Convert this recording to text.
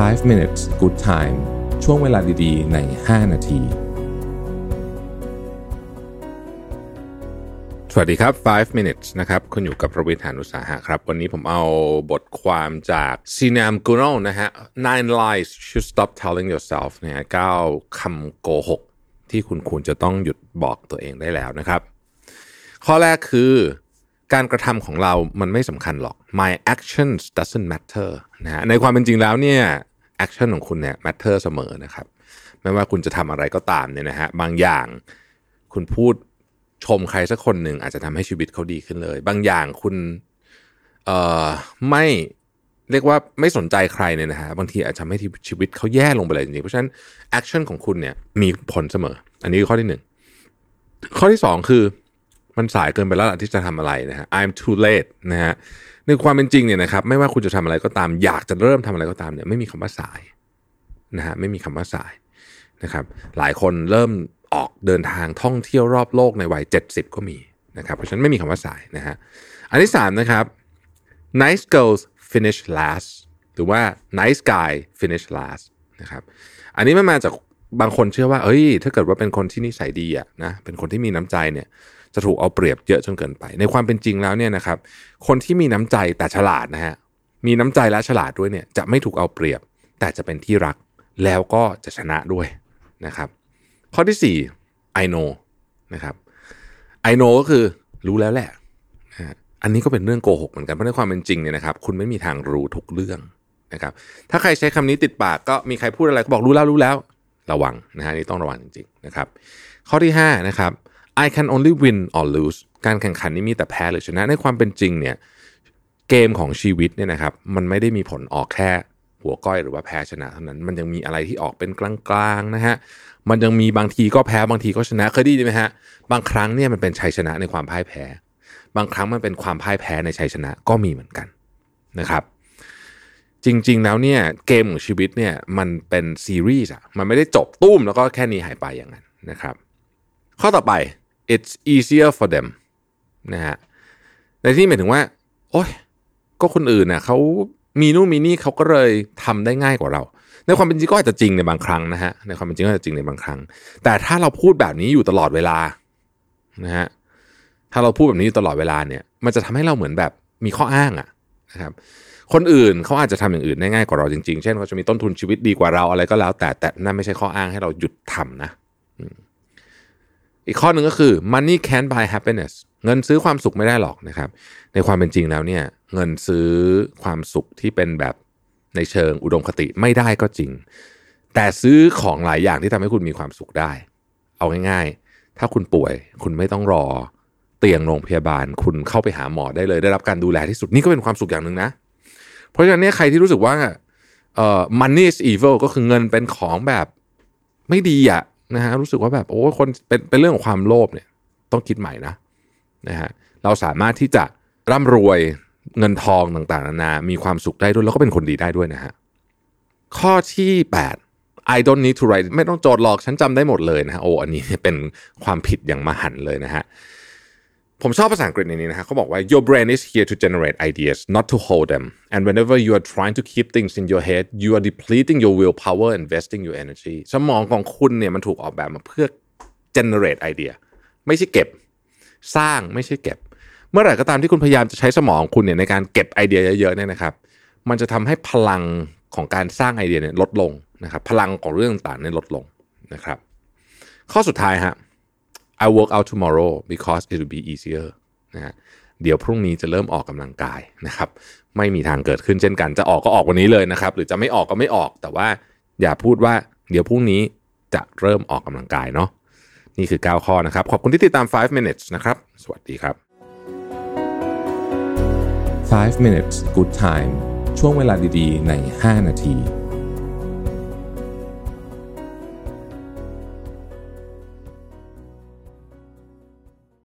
5 minutes good time ช่วงเวลาดีๆ ใน 5 นาที สวัสดีครับ 5 minutes นะครับ คุณอยู่กับประวิทยานุสาหะครับ วันนี้ผมเอาบทความจากซีนามกูโนนะฮะ nine lies you should stop telling yourself เนะฮะ9คำโกหก ที่คุณควรจะต้องหยุดบอกตัวเองได้แล้วนะครับ ข้อแรกคือ การกระทำของเรามันไม่สำคัญหรอก my actions doesn't matter นะฮะในความเป็นจริงแล้วเนี่ย action ของคุณเนี่ย matter เสมอนะครับ ไม่ว่าคุณจะทำอะไรก็ตามเนี่ยนะฮะบางอย่างคุณพูดชมใครสักคนหนึ่งอาจจะทำให้ชีวิตเขาดีขึ้นเลย บางอย่างคุณเอ่อไม่เรียกว่าไม่สนใจใครเนี่ยนะฮะบางทีอาจจะทำให้ชีวิตเขาแย่ลงไปเลยจริงๆเพราะฉะนั้น action ของคุณเนี่ยมีผลเสมอ อันนี้คือข้อที่หนึ่งข้อที่สองคือ มันสายเกินไปแล้วที่จะทำอะไรนะฮะ I'm too late นะฮะในความเป็นจริงเนี่ยนะครับไม่ว่าคุณจะทำอะไรก็ตามอยากจะเริ่มทำอะไรก็ตามเนี่ยไม่มีคำว่าสายนะฮะไม่มีคำว่าสายนะครับหลายคนเริ่มออกเดินทางท่องเที่ยวรอบโลกในวัย 70 ก็มีนะครับเพราะฉะนั้นไม่มีคำว่าสายนะฮะอันที่ 3 นะครับ nice girls finish last หรือว่า nice guy finish last นะครับอันนี้มันมาจากบางคนเชื่อว่าเอ้ย ถ้าเกิดว่าเป็นคนที่นิสัยดีอะนะเป็นคนที่มีน้ำใจเนี่ย จะถูกเอาเปรียบเยอะจนเกินไป ในความเป็นจริงแล้วเนี่ยนะครับ คนที่มีน้ำใจแต่ฉลาดนะฮะมีน้ำใจและฉลาดด้วยเนี่ยจะไม่ถูกเอาเปรียบ แต่จะเป็นที่รักแล้วก็จะชนะด้วยนะครับ ข้อที่ 4 I know นะครับ I know ก็คือรู้แล้วแหละ อันนี้ก็เป็นเรื่องโกหกเหมือนกันเพราะในความเป็นจริงเนี่ยนะครับ คุณไม่มีทางรู้ทุกเรื่องนะครับถ้าใครใช้คำนี้ติดปากก็มีใครพูดอะไรก็บอกรู้แล้วรู้แล้ว ระวังนะฮะนี่ต้องระวังจริงๆนะครับ ข้อที่5นะครับ I can only win or lose การแข่งขันนี้มีแต่แพ้หรือชนะ ในความเป็นจริงเนี่ยเกมของชีวิตเนี่ยนะครับมันไม่ได้มีผลออกแค่หัวก้อยหรือว่าแพ้ชนะเท่านั้น มันยังมีอะไรที่ออกเป็นกลางๆนะฮะมันยังมีบางทีก็แพ้บางทีก็ชนะเคยได้ยินไหมฮะบางครั้งเนี่ยมันเป็นชัยชนะในความพ่ายแพ้ บางครั้งมันเป็นความพ่ายแพ้ในชัยชนะก็มีเหมือนกันนะครับจริงๆแล้วเนี่ยเกมของชีวิตเนี่ยมันเป็นซีรีส์อะมันไม่ได้จบตุ้มแล้วก็แค่นี้หายไปอย่างนั้นนะครับ ข้อต่อไป it's easier for them นะฮะในที่หมายถึงว่า โอ้ยก็คนอื่นน่ะเขามีนู่นมีนี่เขาก็เลยทำได้ง่ายกว่าเรา ในความเป็นจริงก็อาจจะจริงในบางครั้งนะฮะในความเป็นจริงก็อาจจะจริงในบางครั้ง แต่ถ้าเราพูดแบบนี้อยู่ตลอดเวลานะฮะถ้าเราพูดแบบนี้อยู่ตลอดเวลาเนี่ย มันจะทำให้เราเหมือนแบบมีข้ออ้างอะนะครับคนอื่นเขาอาจจะทำอย่างอื่นได้ง่ายกว่าเราจริงๆ เช่นเขาจะมีต้นทุนชีวิตดีกว่าเราอะไรก็แล้ว แต่แต่นั่นไม่ใช่ข้ออ้างให้เราหยุดทำนะ อีกข้อหนึ่งก็คือ money can't buy happiness เงินซื้อความสุขไม่ได้หรอกนะครับ ในความเป็นจริงแล้วเนี่ยเงินซื้อความสุขที่เป็นแบบในเชิงอุดมคติไม่ได้ก็จริง แต่ซื้อของหลายอย่างที่ทำให้คุณมีความสุขได้ เอาง่ายๆ ถ้าคุณป่วยคุณไม่ต้องรอเตียงโรงพยาบาล คุณเข้าไปหาหมอได้เลย ได้รับการดูแลที่สุดนี่ก็เป็นความสุขอย่างหนึ่งนะ เพราะฉะนั้นเนี่ยใครที่รู้สึกว่าเอ่อ money is evil ก็คือเงินเป็นของแบบไม่ดีอะ นะฮะรู้สึกว่าแบบโอ้คนเป็นเป็นเรื่องของความโลภเนี่ยต้องคิดใหม่นะนะฮะเราสามารถที่จะร่ำรวยเงินทองต่างๆนานา มีความสุขได้ด้วยแล้วก็เป็นคนดีได้ด้วยนะฮะข้อที่ 8 I don't need to write ไม่ต้องโจทย์หลอกฉันจำได้หมดเลยนะฮะโอ้อันนี้เป็นความผิดอย่างมหันเลยนะฮะ ผมชอบภาษาอังกฤษในนี้นะฮะเขาบอกว่า your brain is here to generate ideas not to hold them and whenever you are trying to keep things in your head you are depleting your willpower and wasting your energy สมองของคุณเนี่ยมันถูกออกแบบมาเพื่อ generate idea ไม่ใช่เก็บ สร้างไม่ใช่เก็บ เมื่อไหร่ก็ตามที่คุณพยายามจะใช้สมองคุณเนี่ยในการเก็บไอเดียเยอะๆเนี่ยนะครับมันจะทำให้พลังของการสร้างไอเดียเนี่ยลดลงนะครับพลังของเรื่องต่างๆเนี่ยลดลงนะครับ ข้อสุดท้ายฮะ I work out tomorrow because it will be easier นะฮะเดี๋ยวพรุ่งนี้จะเริ่มออกกำลังกายนะครับ ไม่มีทางเกิดขึ้นเช่นกัน จะออกก็ออกวันนี้เลยนะครับ หรือจะไม่ออกก็ไม่ออก แต่ว่าอย่าพูดว่าเดี๋ยวพรุ่งนี้จะเริ่มออกกำลังกายเนาะนี่คือ 9 ข้อนะครับ ขอบคุณที่ติดตาม 5 minutes นะครับ สวัสดีครับ 5 minutes good time ช่วงเวลาดีๆ ใน 5 นาที